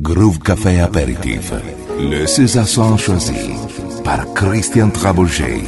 Groove Café Apéritif. Le César choisi par Christian Trabouget.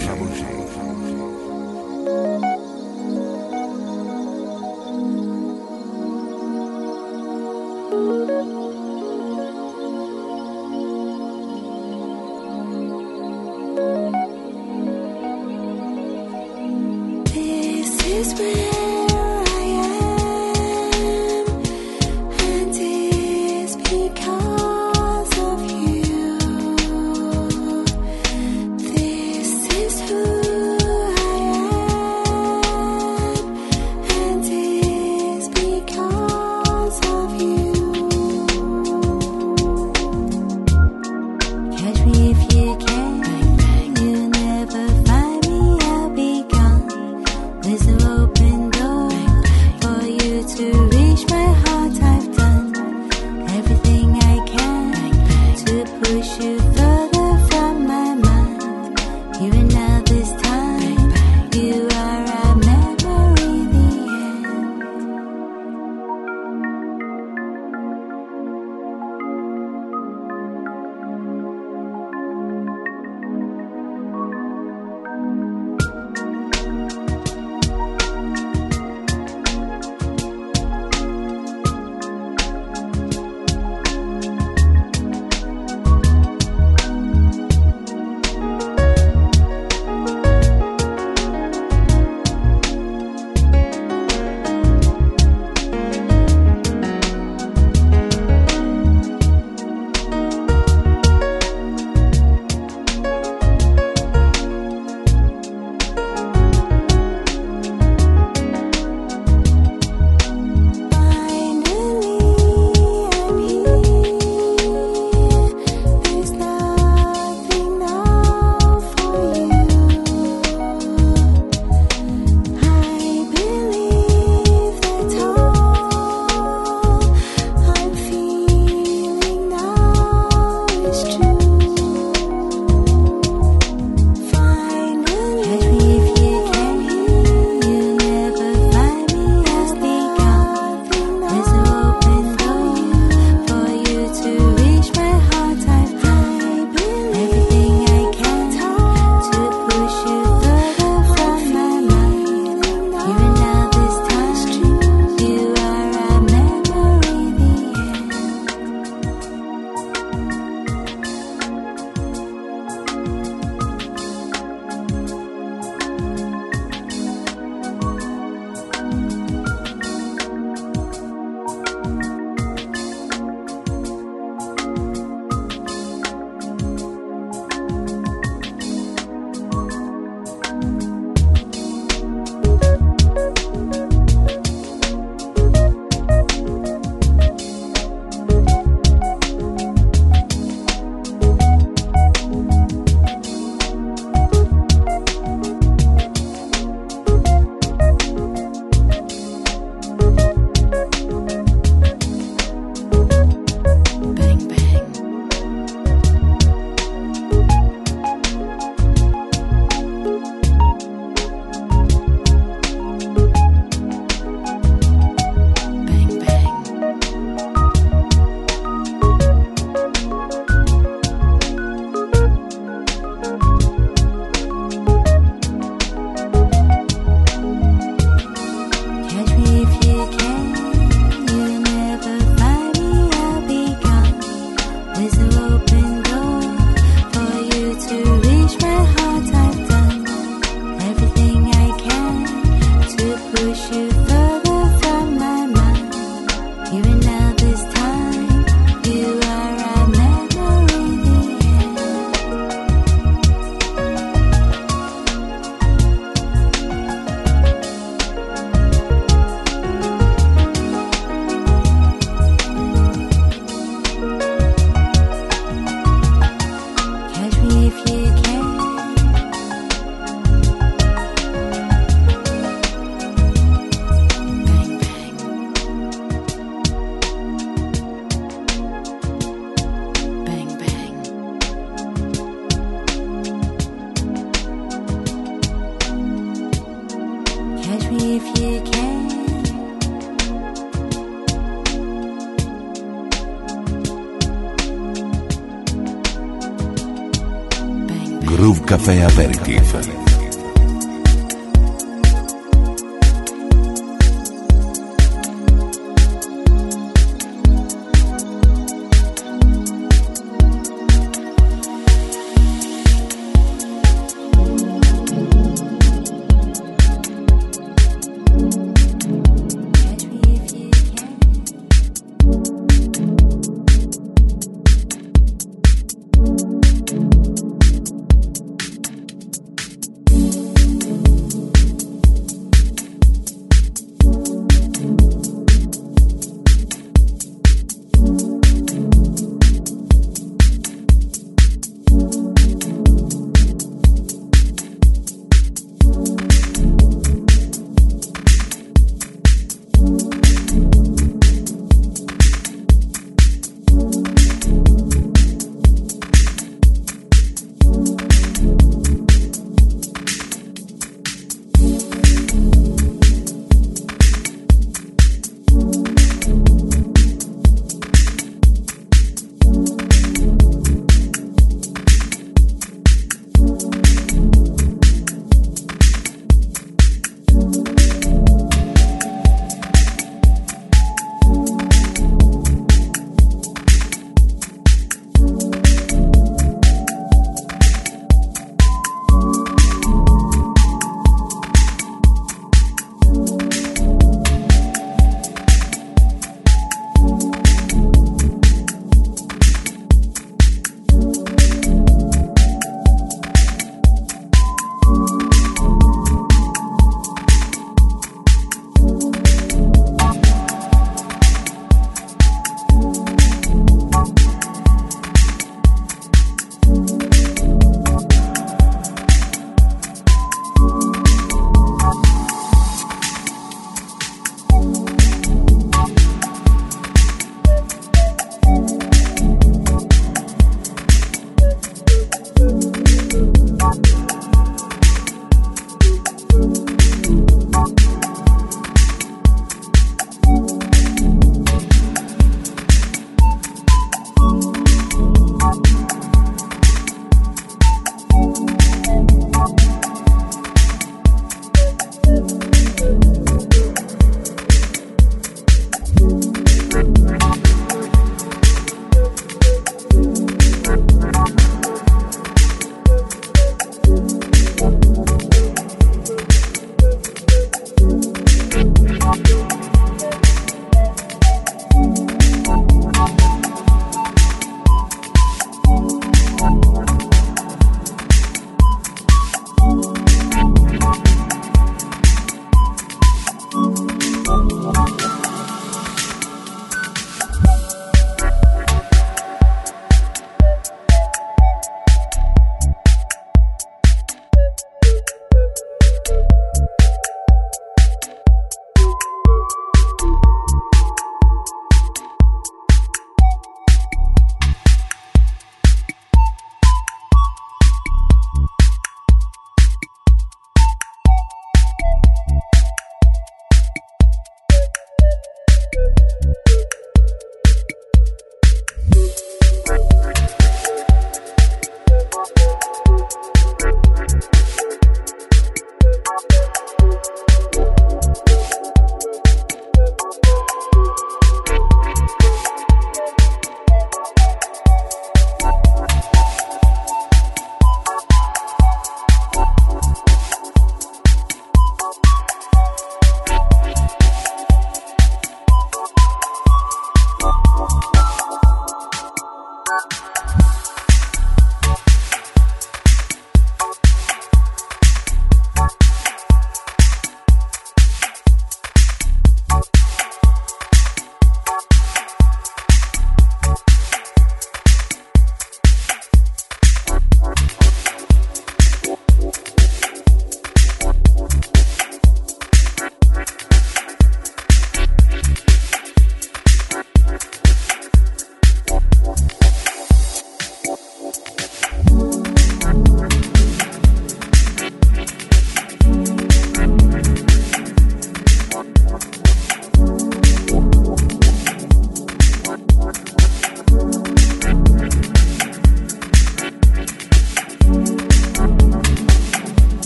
Café América.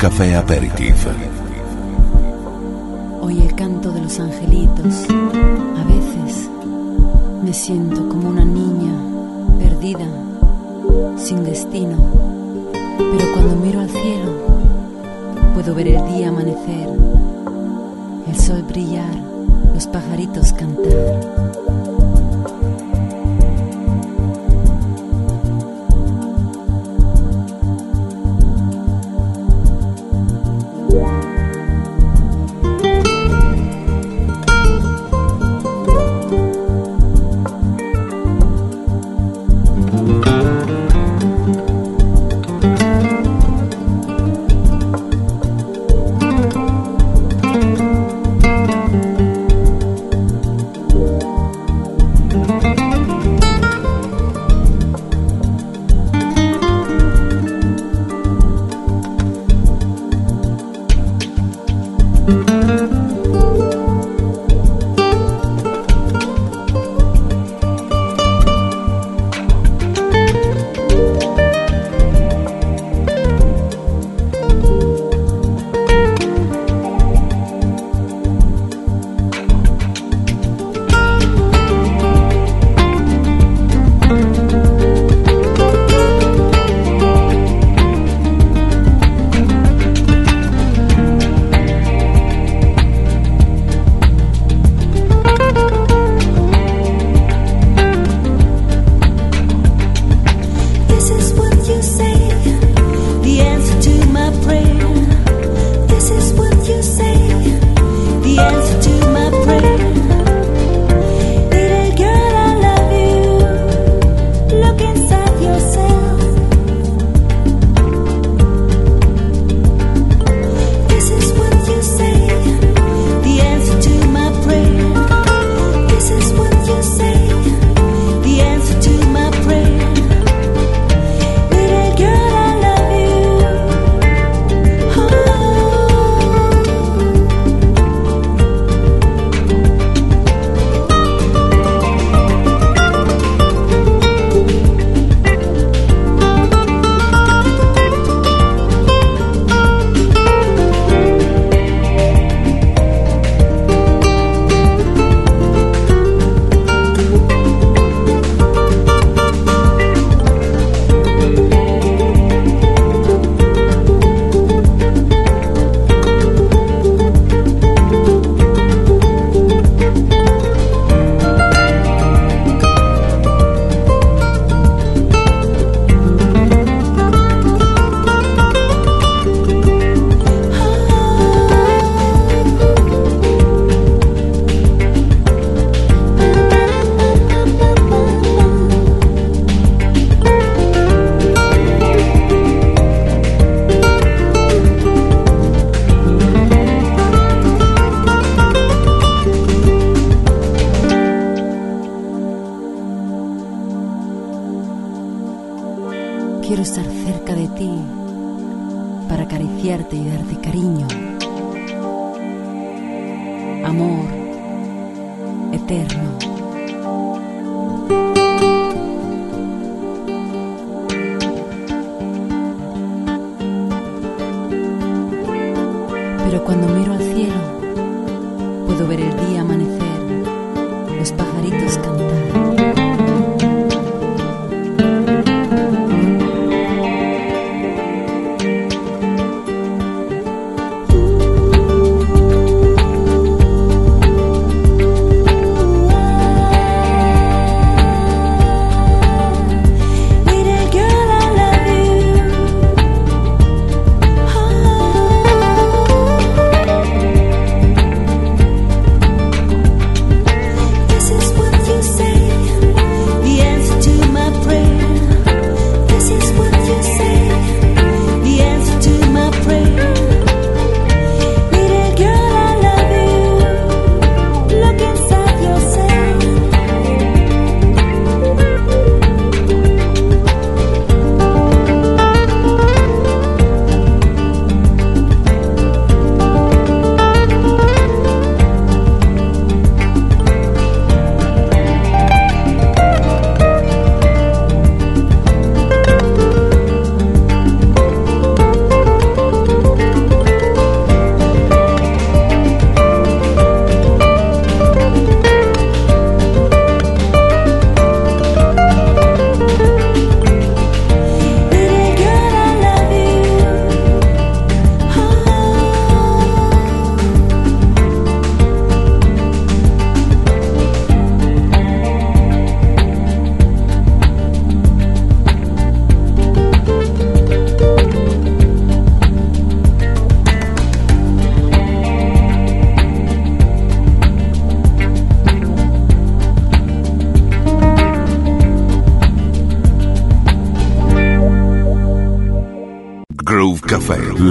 Café Aperitif. Hoy el canto de los angelitos. A veces me siento como una niña perdida, sin destino. Pero cuando miro al cielo, puedo ver el día amanecer, el sol brillar, los pajaritos cantar.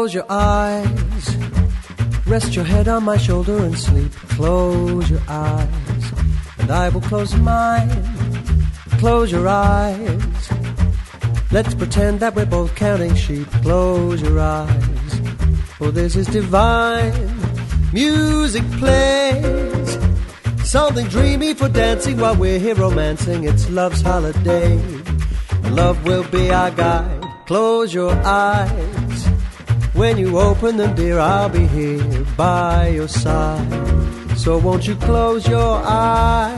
Close your eyes. Rest your head on my shoulder and sleep. Close your eyes. And I will close mine. Close your eyes. Let's pretend that we're both counting sheep. Close your eyes. For this is divine. Music plays. Something dreamy for dancing while we're here romancing. It's love's holiday. Love will be our guide. Close your eyes. When you open them, dear, I'll be here by your side. So won't you close your eyes?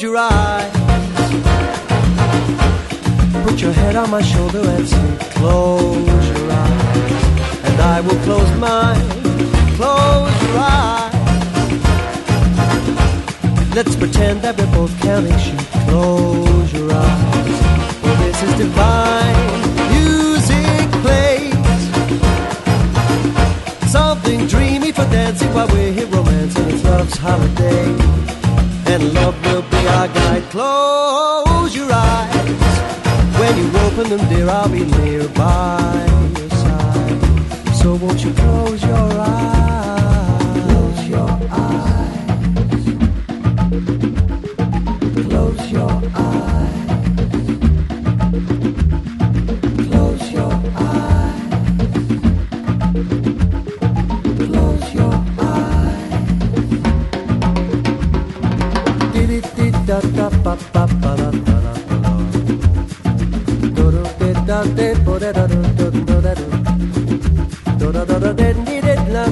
Close your eyes. Put your head on my shoulder and sleep. Close your eyes. And I will close mine. Close your eyes. Let's pretend that we're both counting sheep. Close your eyes. For this is divine. Music plays. Something dreamy for dancing while we're here romancing. It's love's holiday. And love will be our guide. Close your eyes. When you open them, dear, I'll be near by your side. So won't you close your eyes?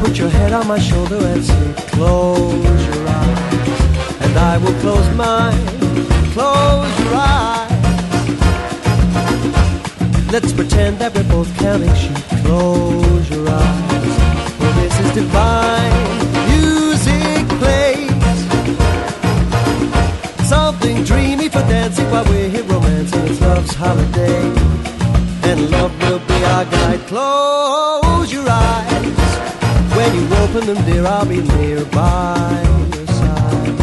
Put your head on my shoulder and say, Close your eyes. And I will close mine. Close your eyes. Let's pretend that we're both counting sheep. Close your eyes. For this is divine. Music plays. Something dreamy for dancing while we're here romancing. It's love's holiday. And love will be our guide. Close open them, dear, I'll be near by your side.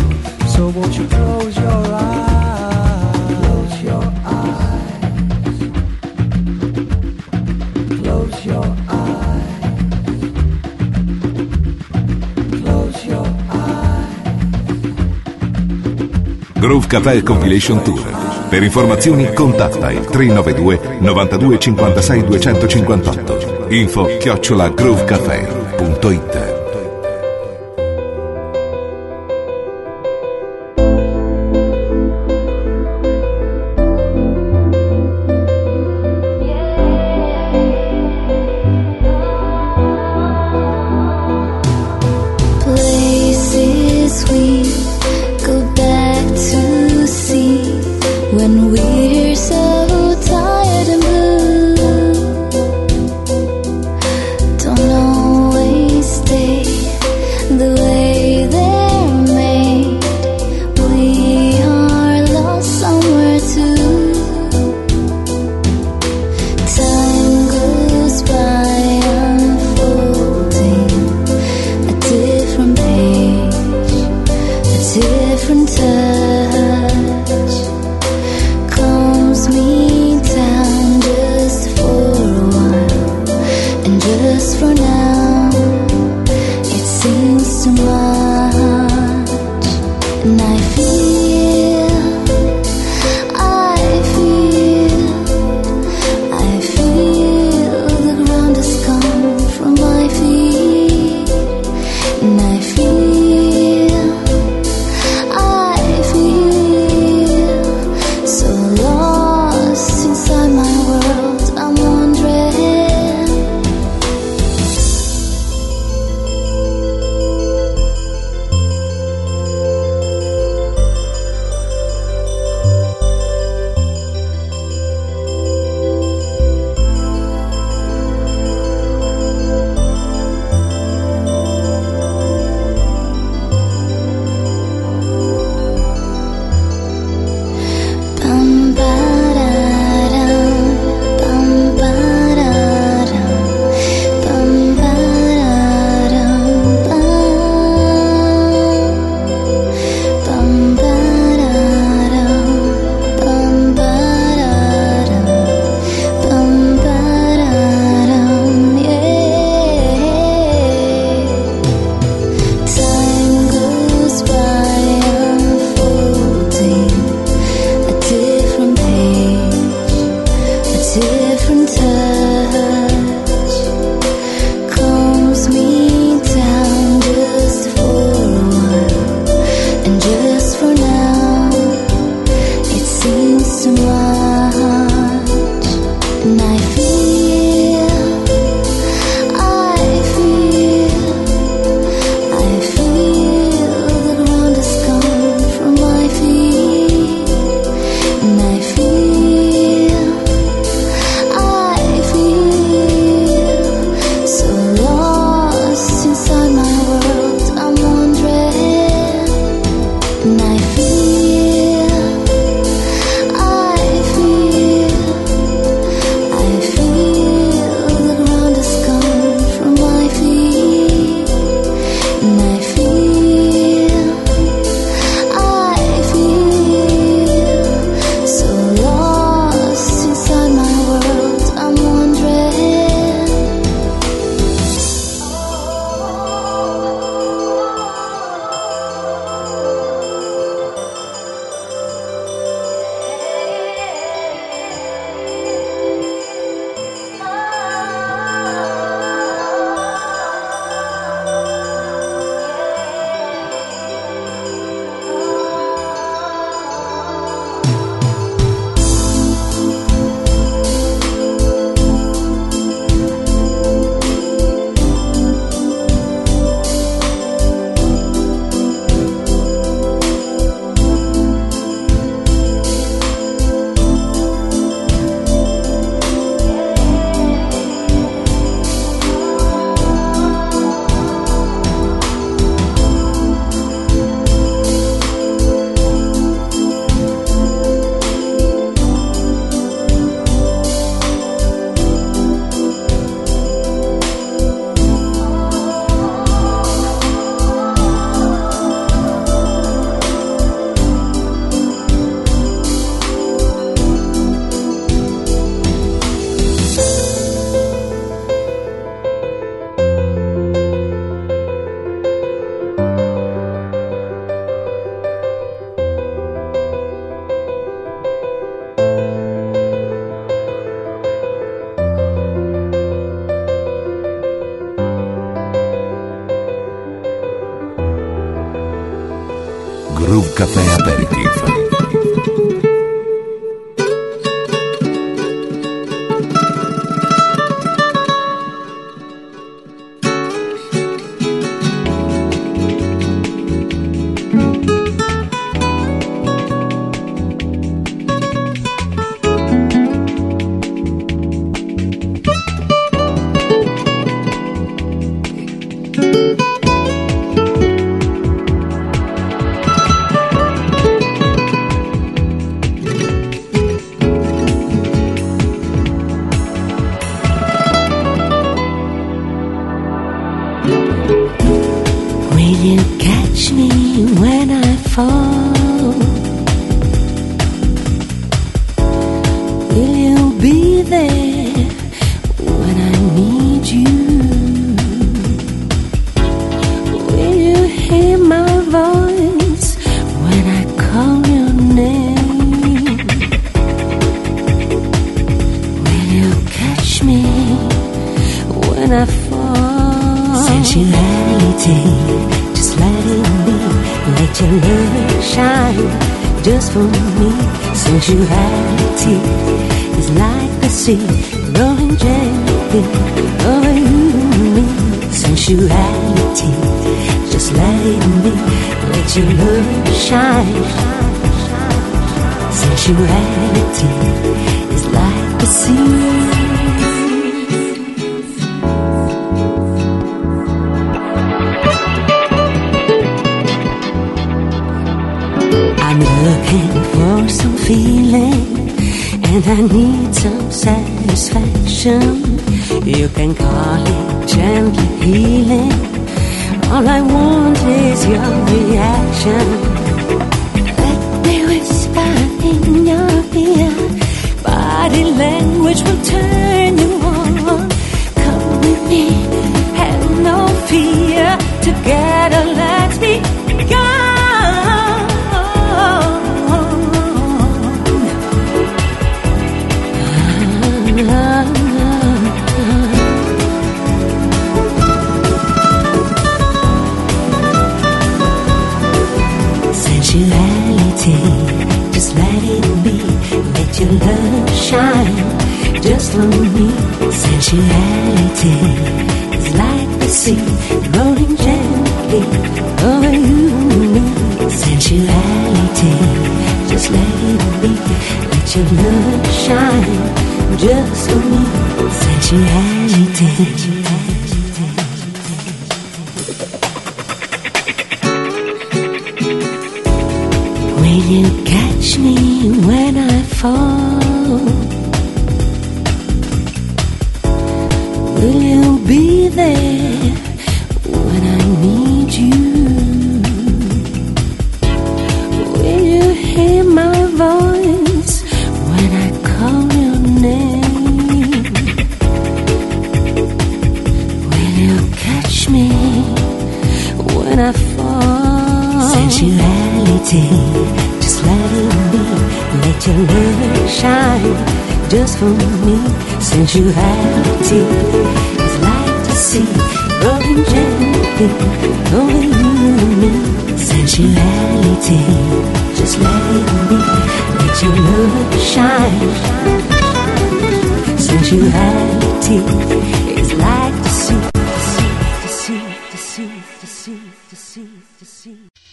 So won't you close your eyes? Close your eyes. Close your eyes. Close your eyes. Groove Cafe Compilation Tour. Per informazioni contatta il 392 92 56 258. Info chiocciola groovecafé.it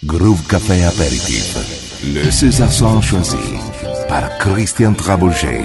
Groove Café Apéritif. le César Sans choisi par Christian Trabouget.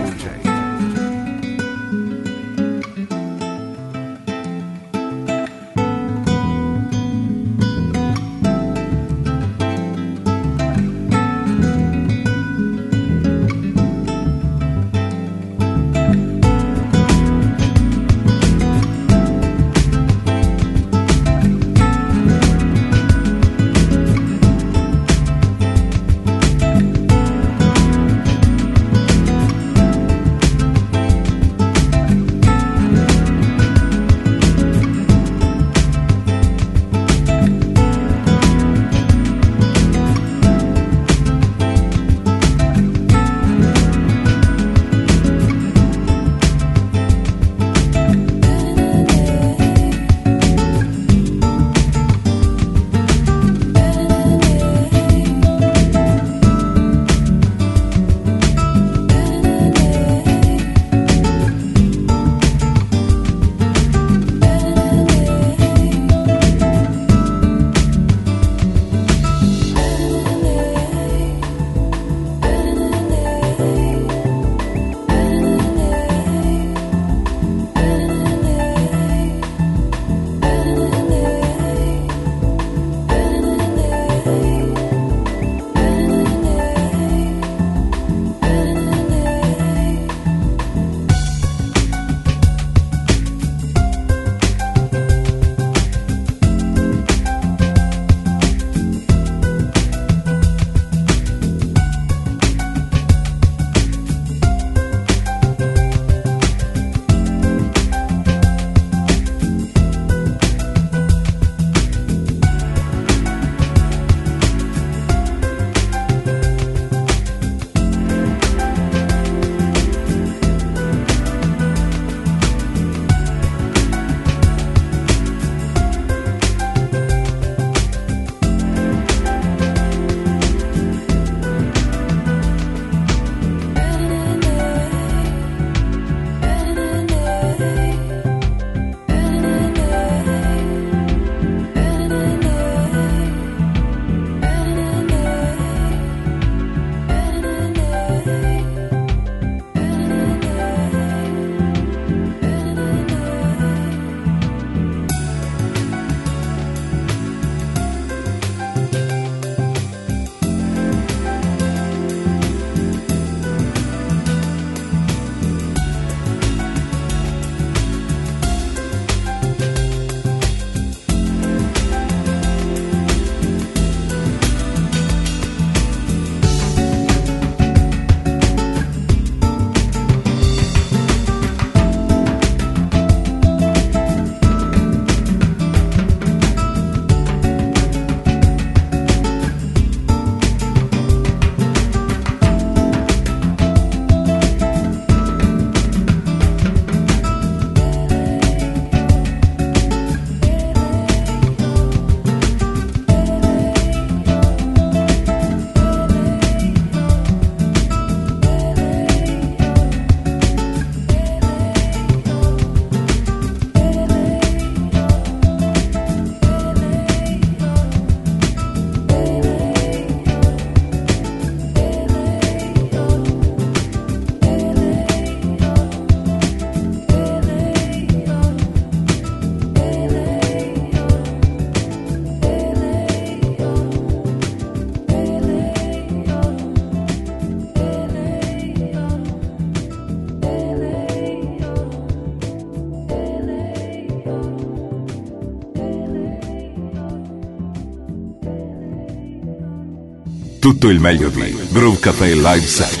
Tutto il meglio di Groove Café Live Set.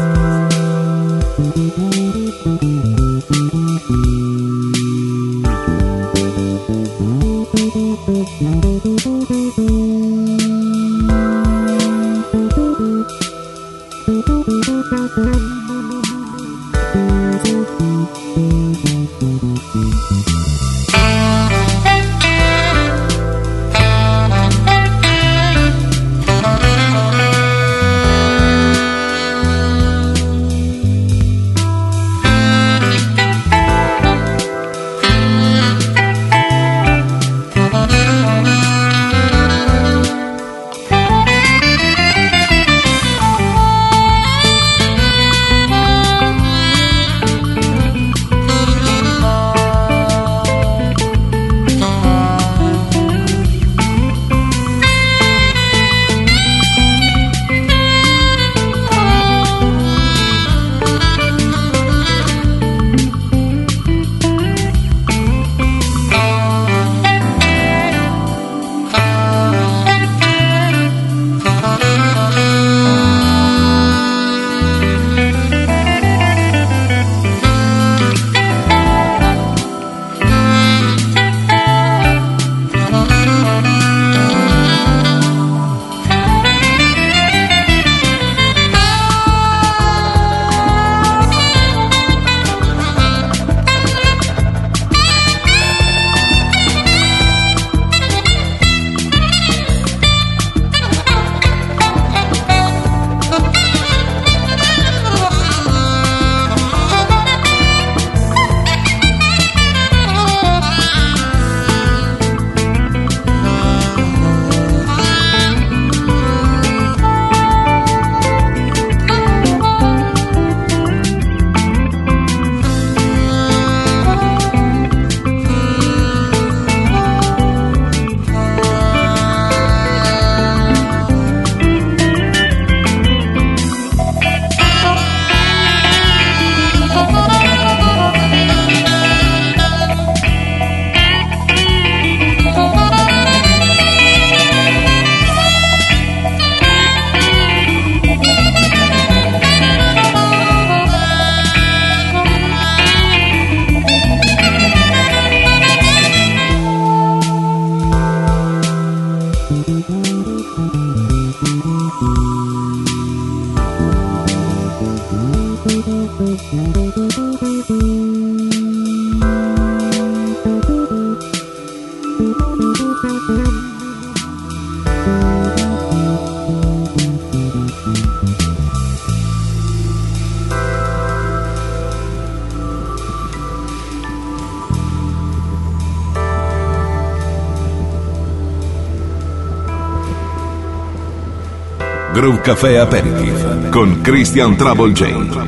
un caffè aperitif con Christian Trouble Jane.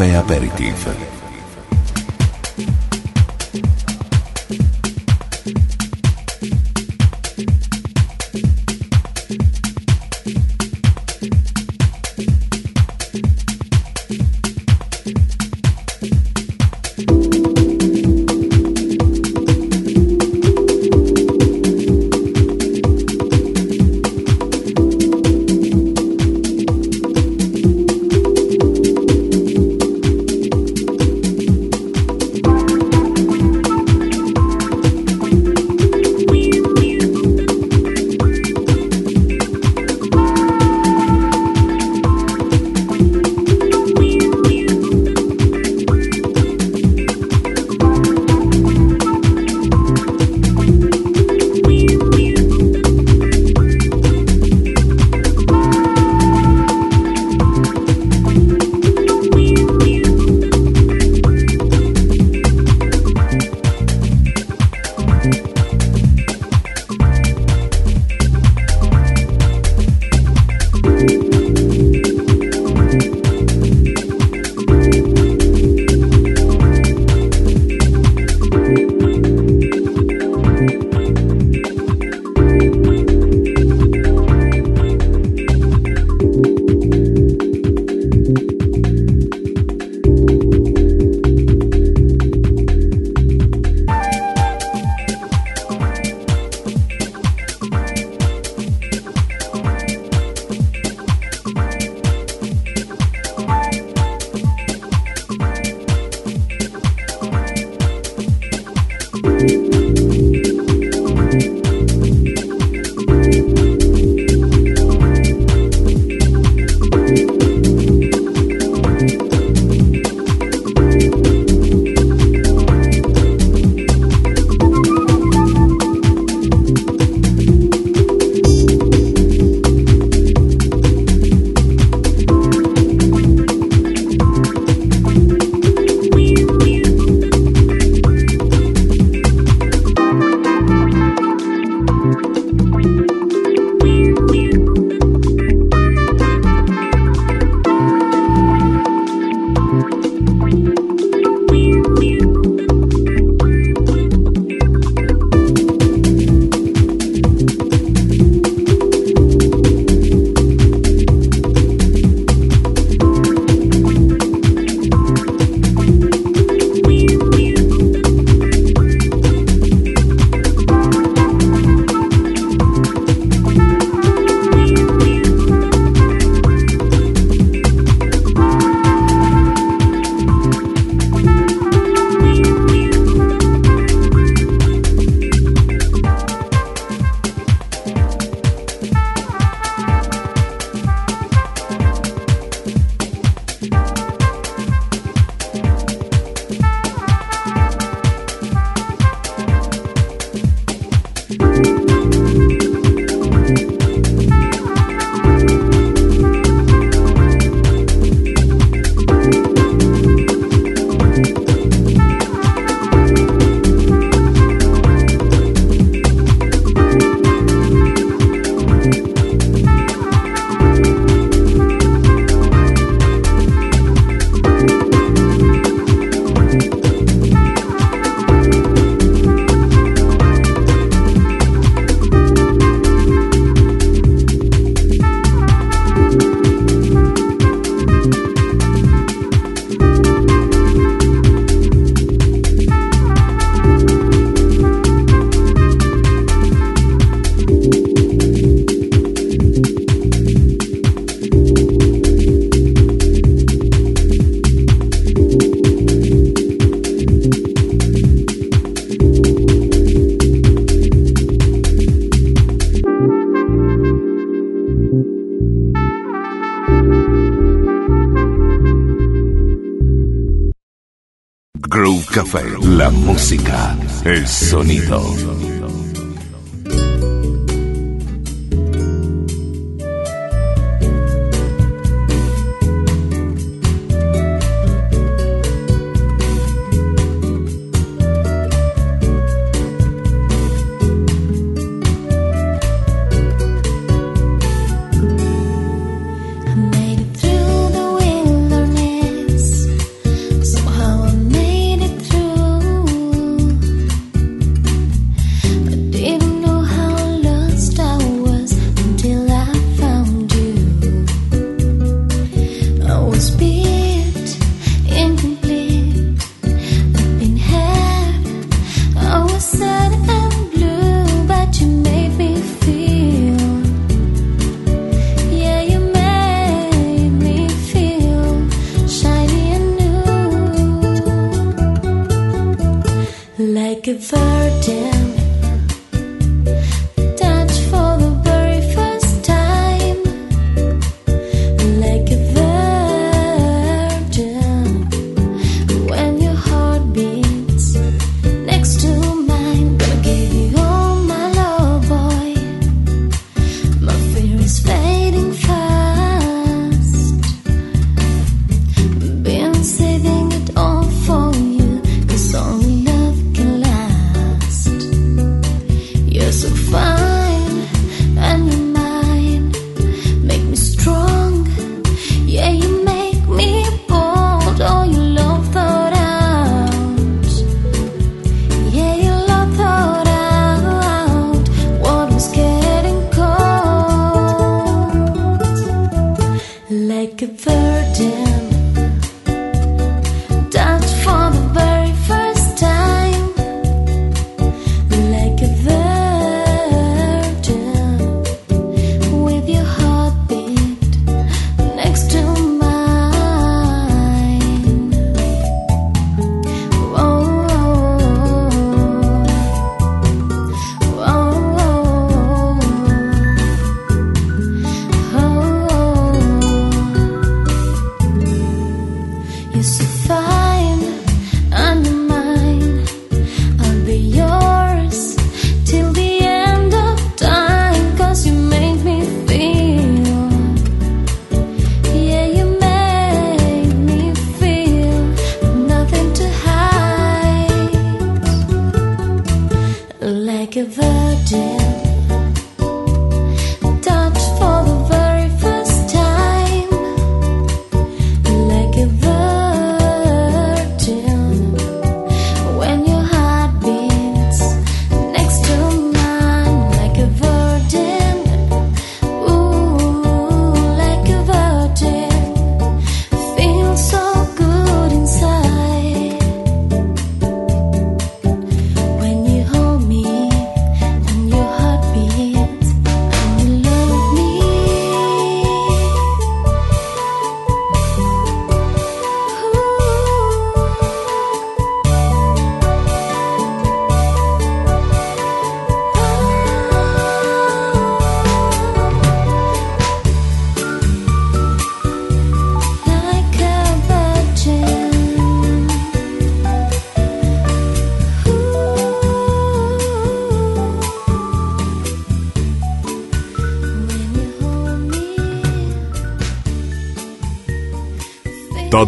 Caffè Aperitif.